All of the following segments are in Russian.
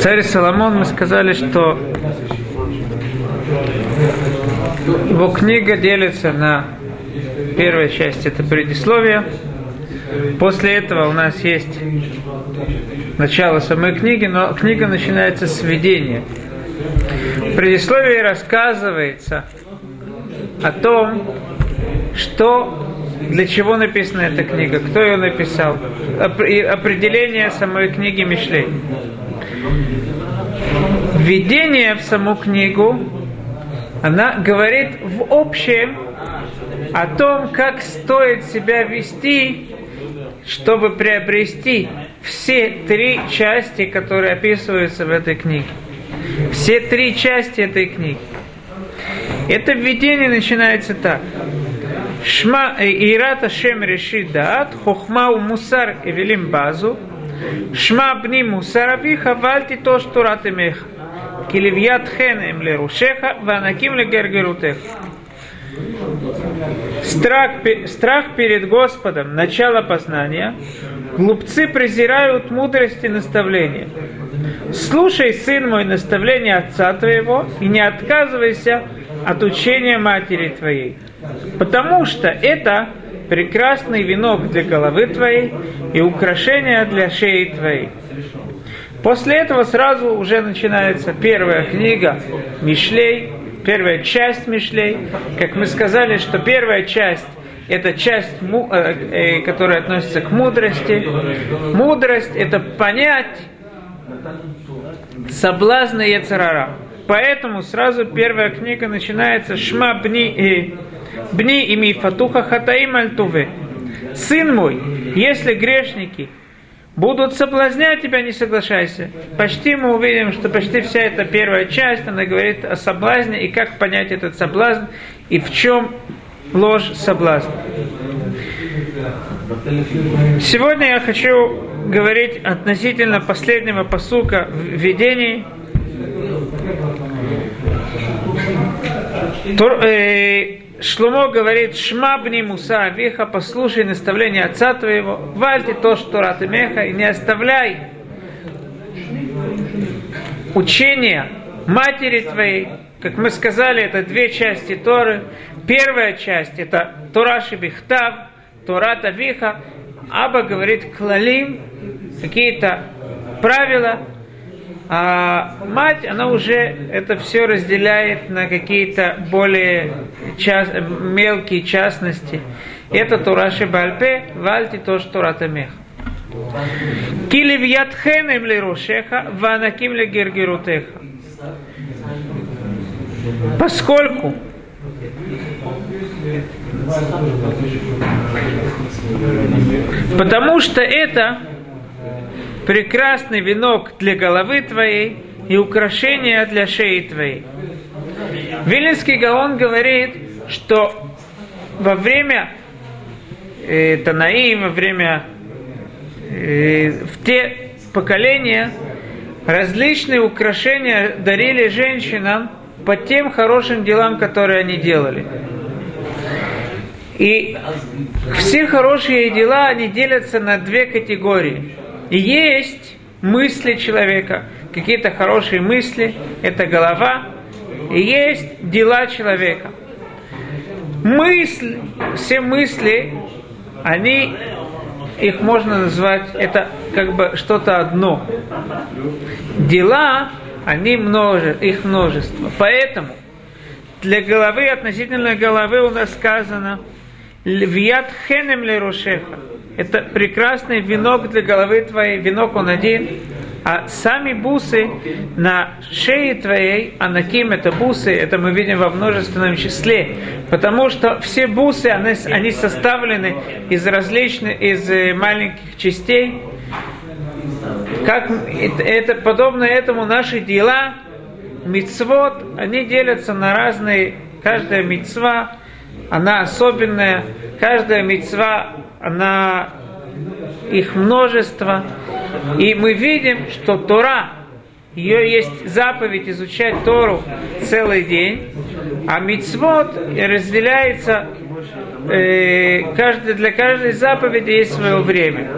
Царь Соломон, мы сказали, что его книга делится на первая часть, это предисловие. После этого у нас есть начало самой книги, но книга начинается с введения. В предисловии рассказывается о том, что для чего написана эта книга, кто ее написал, определение самой книги Мишлей. Введение в саму книгу, она говорит в общем о том, как стоит себя вести, чтобы приобрести все три части, которые описываются в этой книге. Все три части этой книги. Это введение начинается так. Шма Ират Ашем решит даат, хохма у мусар и велим базу, шма бни мусар авиха, вальти то, что рат имеха. Киливьят хен им лерушеха, ванаким легергерутеха. Страх, страх перед Господом, начало познания. Глупцы презирают мудрость и наставление. Слушай, сын мой, наставление отца твоего, и не отказывайся от учения матери твоей потому что это прекрасный венок для головы твоей и украшение для шеи твоей. После этого сразу уже начинается первая книга Мишлей, первая часть Мишлей. Как мы сказали, что первая часть это часть, э, э, которая относится к мудрости. Мудрость – это понять соблазны Ецарара. Поэтому сразу первая книга начинается «Шма бни ими фатуха хатаим альтуве. Сын мой, если грешники будут соблазнять тебя, не соглашайся. Почти мы увидим, что почти вся эта первая часть, она говорит о соблазне и как понять этот соблазн и в чем ложь соблазна. Сегодня я хочу говорить относительно последнего посука в видении. Тур, э, Шлумо говорит, шмабни муса авиха, послушай наставление отца твоего, вальте то, что рат меха, и не оставляй учения матери твоей. Как мы сказали, это две части Торы. Первая часть это Тора Шибихтав, Тора Тавиха. Аба говорит клалим, какие-то правила, а мать, она уже это все разделяет на какие-то более част, мелкие частности. Это Тураши Бальпе, Вальти то, что Ратамех. Килив ядхенем ли рушеха, ванаким ли гергерутеха. Поскольку Потому что это прекрасный венок для головы твоей и украшение для шеи твоей. Вилинский Гаон говорит, что во время э, Танаим, во время э, в те поколения различные украшения дарили женщинам по тем хорошим делам, которые они делали. И все хорошие дела, они делятся на две категории – есть мысли человека, какие-то хорошие мысли, это голова, и есть дела человека. Мысль, все мысли, они, их можно назвать, это как бы что-то одно. Дела, они множе, их множество. Поэтому для головы, относительно головы у нас сказано, Львият хенем лерошеха. Это прекрасный венок для головы твоей. Венок он один. А сами бусы на шее твоей, анаким это бусы, это мы видим во множественном числе, потому что все бусы, они, они составлены из различных, из э, маленьких частей. Как это подобно этому наши дела, мицвод, они делятся на разные, каждая мицва, она особенная, каждая мецва, она их множество. И мы видим, что Тора, ее есть заповедь изучать Тору целый день, а мицвод разделяется э, каждый, для каждой заповеди есть свое время.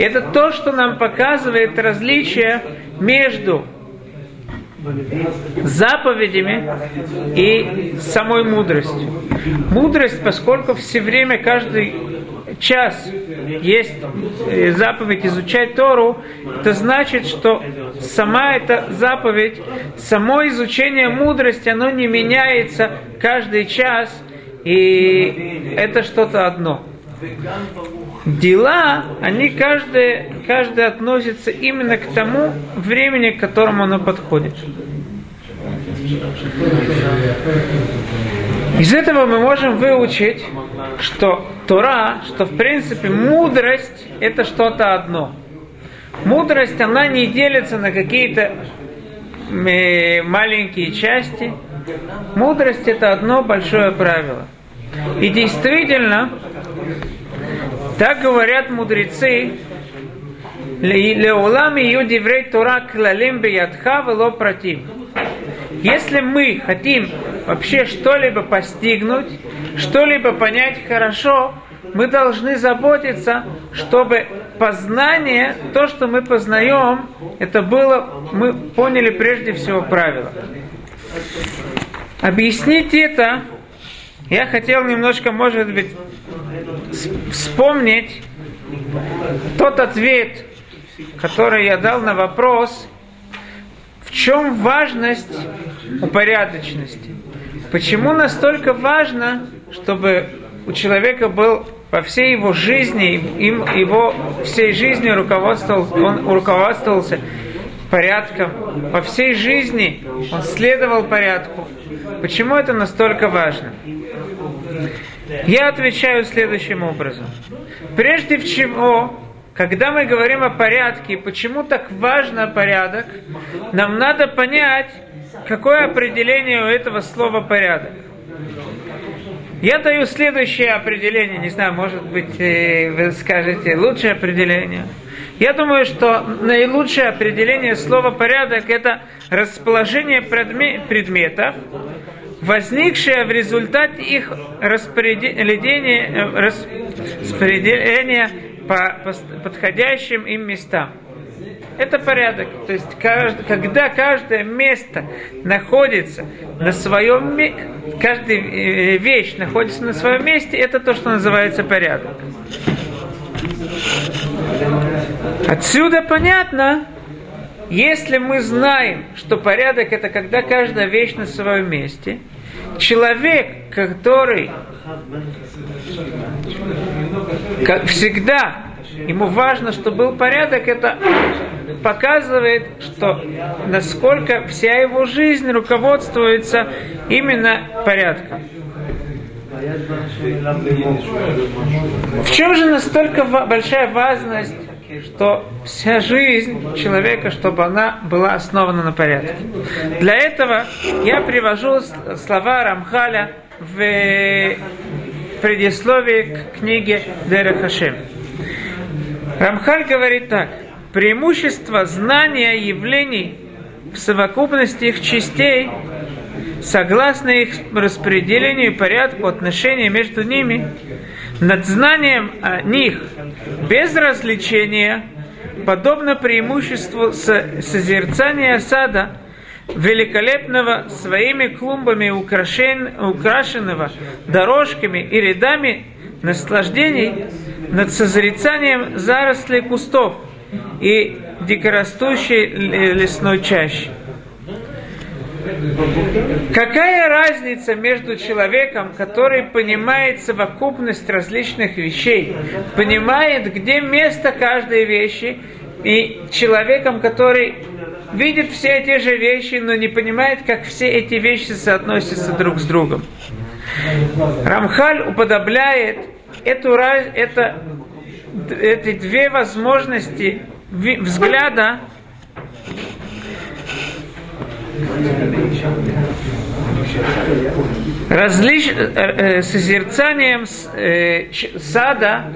Это то, что нам показывает различие между заповедями и самой мудростью. Мудрость, поскольку все время, каждый час есть э, заповедь изучать Тору, это значит, что сама эта заповедь, само изучение мудрости, оно не меняется каждый час, и это что-то одно. Дела, они каждый, каждый относится именно к тому времени, к которому оно подходит. Из этого мы можем выучить, что Тора, что в принципе мудрость это что-то одно. Мудрость, она не делится на какие-то э, маленькие части. Мудрость это одно большое правило. И действительно, так говорят мудрецы, Леулам ее диврей Тора клалим биядха вело против. Если мы хотим вообще что-либо постигнуть, что-либо понять хорошо, мы должны заботиться, чтобы познание, то, что мы познаем, это было, мы поняли прежде всего правило. Объяснить это, я хотел немножко, может быть, вспомнить тот ответ, который я дал на вопрос, в чем важность упорядоченности. Почему настолько важно, чтобы у человека был во всей его жизни, им, его всей жизни руководствовал, он руководствовался порядком, во всей жизни он следовал порядку. Почему это настолько важно? Я отвечаю следующим образом. Прежде всего, когда мы говорим о порядке, почему так важно порядок, нам надо понять, какое определение у этого слова порядок. Я даю следующее определение, не знаю, может быть, э, вы скажете лучшее определение. Я думаю, что наилучшее определение слова порядок это расположение предметов, возникшее в результате их распределения, э, распределения по подходящим им местам. Это порядок. То есть, когда каждое место находится на своем месте, каждая э, вещь находится на своем месте, это то, что называется порядок. Отсюда понятно, если мы знаем, что порядок это когда каждая вещь на своем месте, человек, который как всегда ему важно, чтобы был порядок, это показывает, что насколько вся его жизнь руководствуется именно порядком. В чем же настолько большая важность, что вся жизнь человека, чтобы она была основана на порядке? Для этого я привожу слова Рамхаля в предисловии к книге Дера Хашем. Рамхаль говорит так. Преимущество знания явлений в совокупности их частей, согласно их распределению и порядку отношений между ними, над знанием о них без развлечения, подобно преимуществу созерцания сада, великолепного своими клумбами украшен, украшенного дорожками и рядами наслаждений над созерцанием зарослей кустов и дикорастущей лесной чащи. Какая разница между человеком, который понимает совокупность различных вещей, понимает, где место каждой вещи, и человеком, который видит все те же вещи, но не понимает, как все эти вещи соотносятся друг с другом. Рамхаль уподобляет эту, это, эти две возможности взгляда различ, э, э, созерцанием э, сада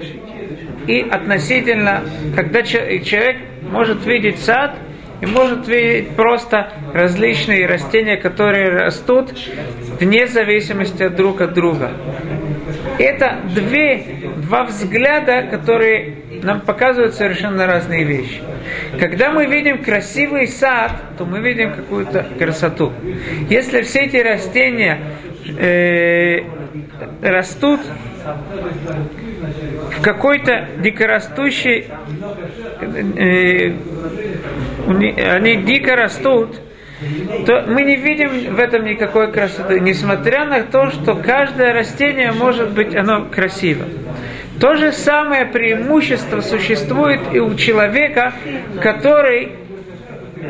и относительно, когда человек может видеть сад и может видеть просто различные растения, которые растут вне зависимости от друг от друга. Это две, два взгляда, которые нам показывают совершенно разные вещи. Когда мы видим красивый сад, то мы видим какую-то красоту. Если все эти растения э, растут в какой-то дикорастущей, э, они дико растут, то мы не видим в этом никакой красоты, несмотря на то, что каждое растение может быть, оно красиво. То же самое преимущество существует и у человека, который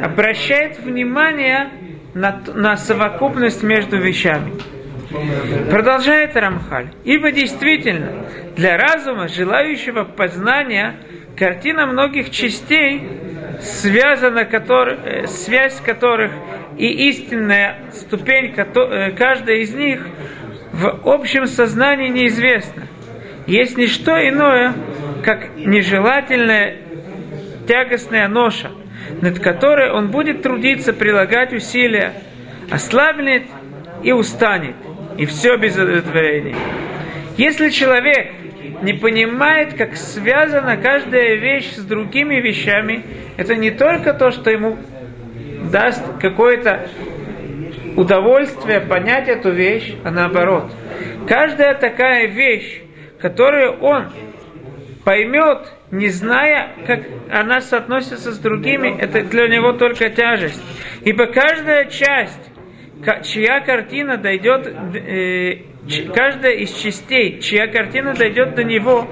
обращает внимание на, на совокупность между вещами. Продолжает Рамхаль. Ибо действительно, для разума, желающего познания, картина многих частей, связана который, э, связь которых и истинная ступень э, каждой из них в общем сознании неизвестна. Есть не что иное, как нежелательная тягостная ноша, над которой он будет трудиться, прилагать усилия, ослабнет и устанет, и все без удовлетворения. Если человек не понимает, как связана каждая вещь с другими вещами, это не только то, что ему даст какое-то удовольствие понять эту вещь, а наоборот. Каждая такая вещь, которую он поймет, не зная, как она соотносится с другими, это для него только тяжесть. Ибо каждая часть, чья картина дойдет, э, каждая из частей, чья картина дойдет до него,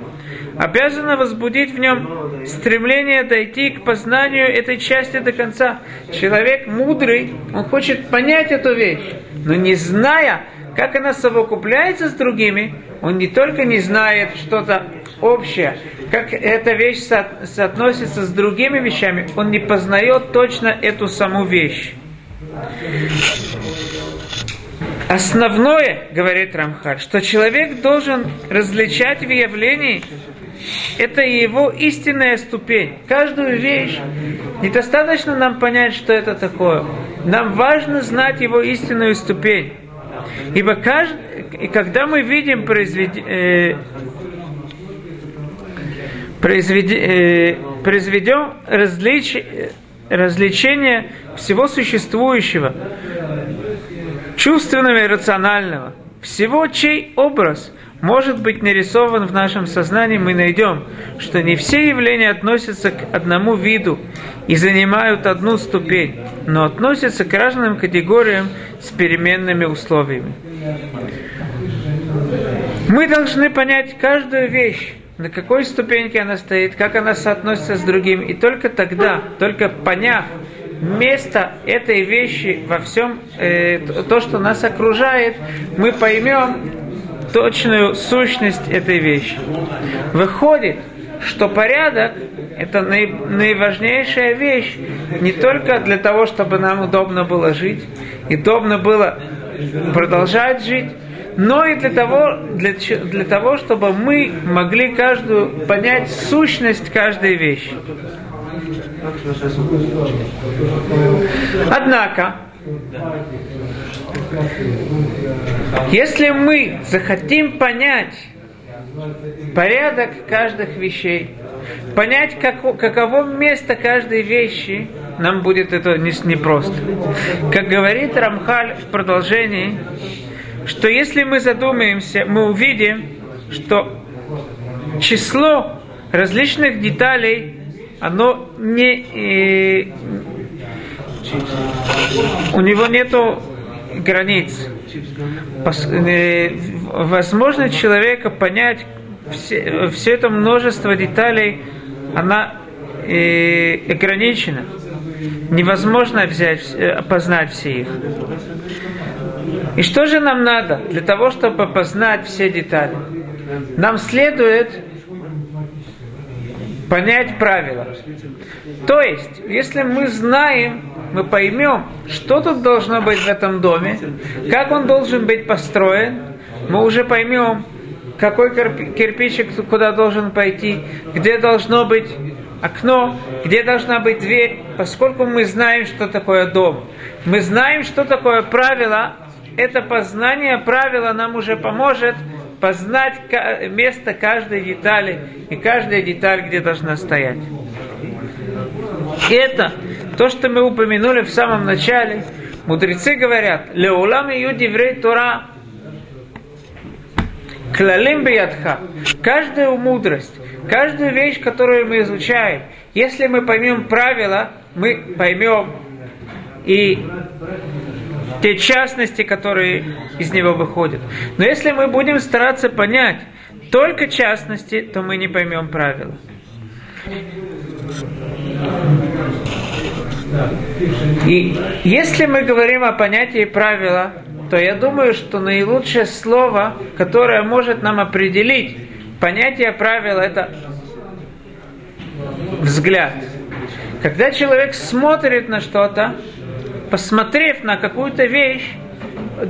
обязана возбудить в нем стремление дойти к познанию этой части до конца. Человек мудрый, он хочет понять эту вещь, но не зная, как она совокупляется с другими, он не только не знает что-то общее, как эта вещь со- соотносится с другими вещами, он не познает точно эту саму вещь. Основное, говорит Рамхаль, что человек должен различать в явлении, это его истинная ступень. Каждую вещь недостаточно нам понять, что это такое. Нам важно знать его истинную ступень. Ибо кажд... когда мы видим произвед... э... Произвед... э... произведем различ... развлечение всего существующего, чувственного и рационального, всего, чей образ может быть нарисован в нашем сознании, мы найдем, что не все явления относятся к одному виду и занимают одну ступень, но относятся к разным категориям с переменными условиями. Мы должны понять каждую вещь, на какой ступеньке она стоит, как она соотносится с другим, и только тогда, только поняв место этой вещи во всем, э, то, что нас окружает, мы поймем точную сущность этой вещи. Выходит, что порядок – это наиважнейшая вещь не только для того, чтобы нам удобно было жить, и удобно было продолжать жить, но и для того, для, для того, чтобы мы могли каждую понять сущность каждой вещи. Однако, если мы захотим понять порядок каждых вещей, понять, как, каково место каждой вещи, нам будет это непросто. Как говорит Рамхаль в продолжении, что если мы задумаемся, мы увидим, что число различных деталей, оно не, э, у него нету границ. Э, возможно человека понять все, все это множество деталей, она э, ограничена. Невозможно взять, э, познать все их. И что же нам надо для того, чтобы познать все детали? Нам следует понять правила. То есть, если мы знаем, мы поймем, что тут должно быть в этом доме, как он должен быть построен, мы уже поймем, какой кирпичик куда должен пойти, где должно быть окно, где должна быть дверь, поскольку мы знаем, что такое дом. Мы знаем, что такое правило, это познание правила нам уже поможет познать место каждой детали и каждая деталь, где должна стоять. Это то, что мы упомянули в самом начале. Мудрецы говорят, «Леулам и юдиврей Тора» Клалим биядха. Каждую мудрость, каждую вещь, которую мы изучаем, если мы поймем правила, мы поймем и те частности, которые из него выходят. Но если мы будем стараться понять только частности, то мы не поймем правила. И если мы говорим о понятии правила, то я думаю, что наилучшее слово, которое может нам определить понятие правила, это взгляд. Когда человек смотрит на что-то, посмотрев на какую-то вещь,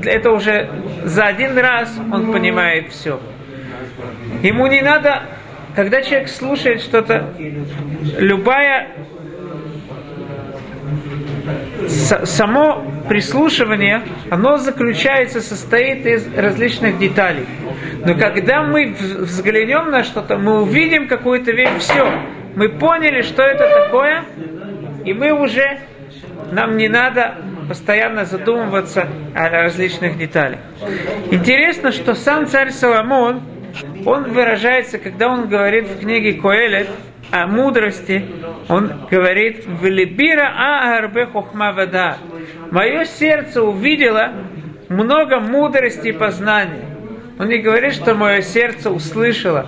это уже за один раз он понимает все. Ему не надо, когда человек слушает что-то, любая само прислушивание, оно заключается, состоит из различных деталей. Но когда мы взглянем на что-то, мы увидим какую-то вещь, все, мы поняли, что это такое, и мы уже, нам не надо постоянно задумываться о различных деталях. Интересно, что сам царь Соломон, он выражается, когда он говорит в книге Коэлет о мудрости, он говорит, «Велибира аарбе хохма вода». Мое сердце увидело много мудрости и познания. Он не говорит, что мое сердце услышало,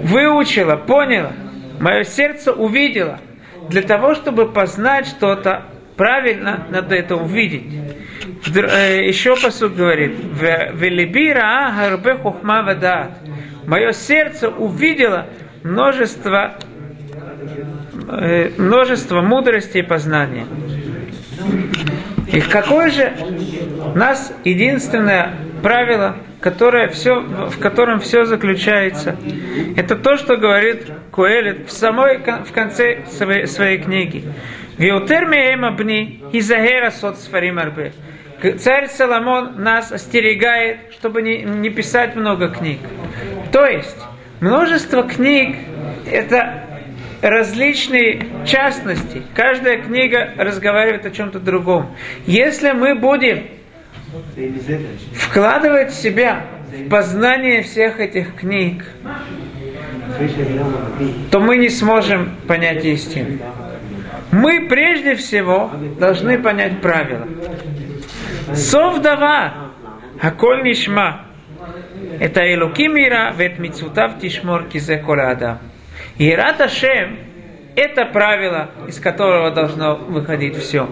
выучило, поняло. Мое сердце увидело. Для того, чтобы познать что-то, правильно надо это увидеть. Э, еще посуд говорит, «Велибира вода». Мое сердце увидело множество Э, множество мудрости и познания. И какое же у нас единственное правило, которое все, в котором все заключается, это то, что говорит Куэлит в самой в конце своей, своей книги. Виутерми эмабни изагера сот сфарим арбе. Царь Соломон нас остерегает, чтобы не, не писать много книг. То есть, множество книг – это различные частности. Каждая книга разговаривает о чем-то другом. Если мы будем вкладывать себя в познание всех этих книг, то мы не сможем понять истину. Мы прежде всего должны понять правила. Совдава, Аколь Нишма, это Элуки мира, вет мицутав тишмор кизе адам. Ират Ашем – это правило, из которого должно выходить все.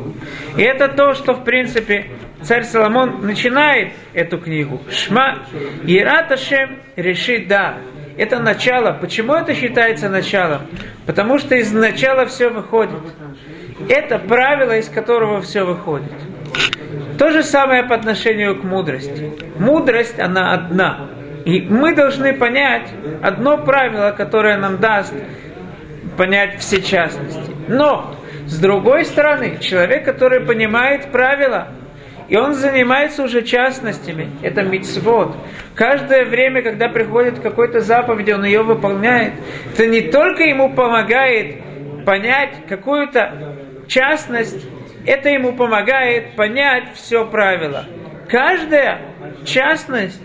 И это то, что, в принципе, царь Соломон начинает эту книгу. Шма Ират Ашем решит да. Это начало. Почему это считается началом? Потому что из начала все выходит. Это правило, из которого все выходит. То же самое по отношению к мудрости. Мудрость, она одна. И мы должны понять одно правило, которое нам даст понять все частности. Но, с другой стороны, человек, который понимает правила, и он занимается уже частностями, это мицвод. Каждое время, когда приходит какой-то заповедь, он ее выполняет. Это не только ему помогает понять какую-то частность, это ему помогает понять все правила. Каждая частность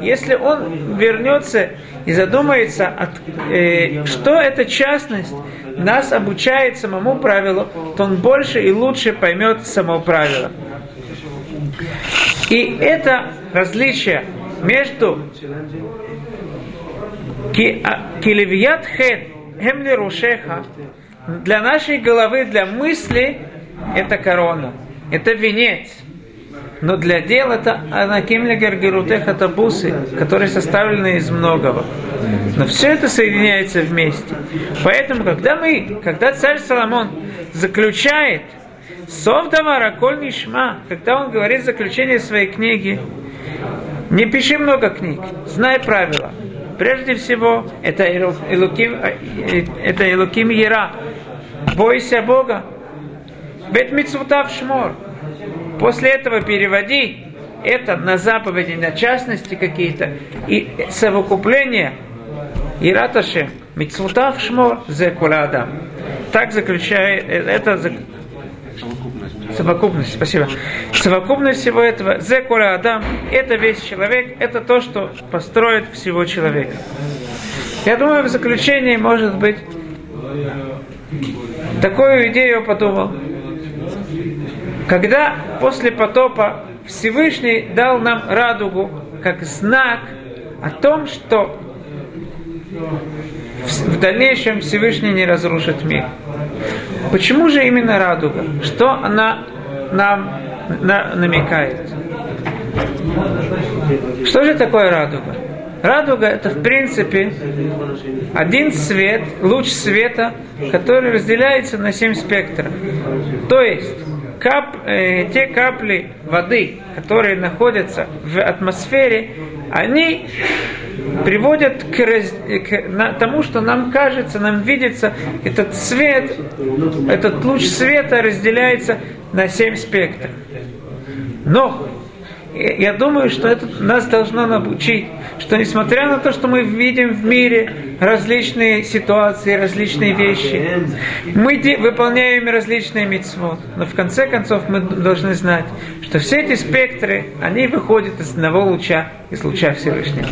если он вернется и задумается, от, э, что эта частность нас обучает самому правилу, то он больше и лучше поймет само правило. И это различие между килевият хет хемли рушеха для нашей головы, для мысли, это корона, это венец – но для дел это анакимля гаргерутех это бусы, которые составлены из многого. Но все это соединяется вместе. Поэтому, когда мы, когда царь Соломон заключает Совдавара Коль Нишма, когда он говорит заключение своей книги, не пиши много книг, знай правила. Прежде всего, это Элуким, это Элуким Ера. Бойся Бога. Бет Мицвутав Шмор. После этого переводи это на заповеди, на частности какие-то, и совокупление Ираташем, Мицвутав Шмор, Зекуля Адам. Так заключает, это совокупность, спасибо. Совокупность всего этого, Зекуля Адам, это весь человек, это то, что построит всего человека. Я думаю, в заключении, может быть, такую идею подумал. Когда после потопа Всевышний дал нам радугу как знак о том, что в дальнейшем Всевышний не разрушит мир. Почему же именно радуга? Что она нам на, намекает? Что же такое радуга? Радуга это в принципе один свет, луч света, который разделяется на семь спектров. То есть кап, э, те капли воды, которые находятся в атмосфере, они приводят к, раз, к тому, что нам кажется, нам видится, этот свет, этот луч света разделяется на семь спектров. Но я думаю, что это нас должно научить, что несмотря на то, что мы видим в мире различные ситуации, различные вещи, мы выполняем различные митцвот, но в конце концов мы должны знать, что все эти спектры, они выходят из одного луча, из луча Всевышнего.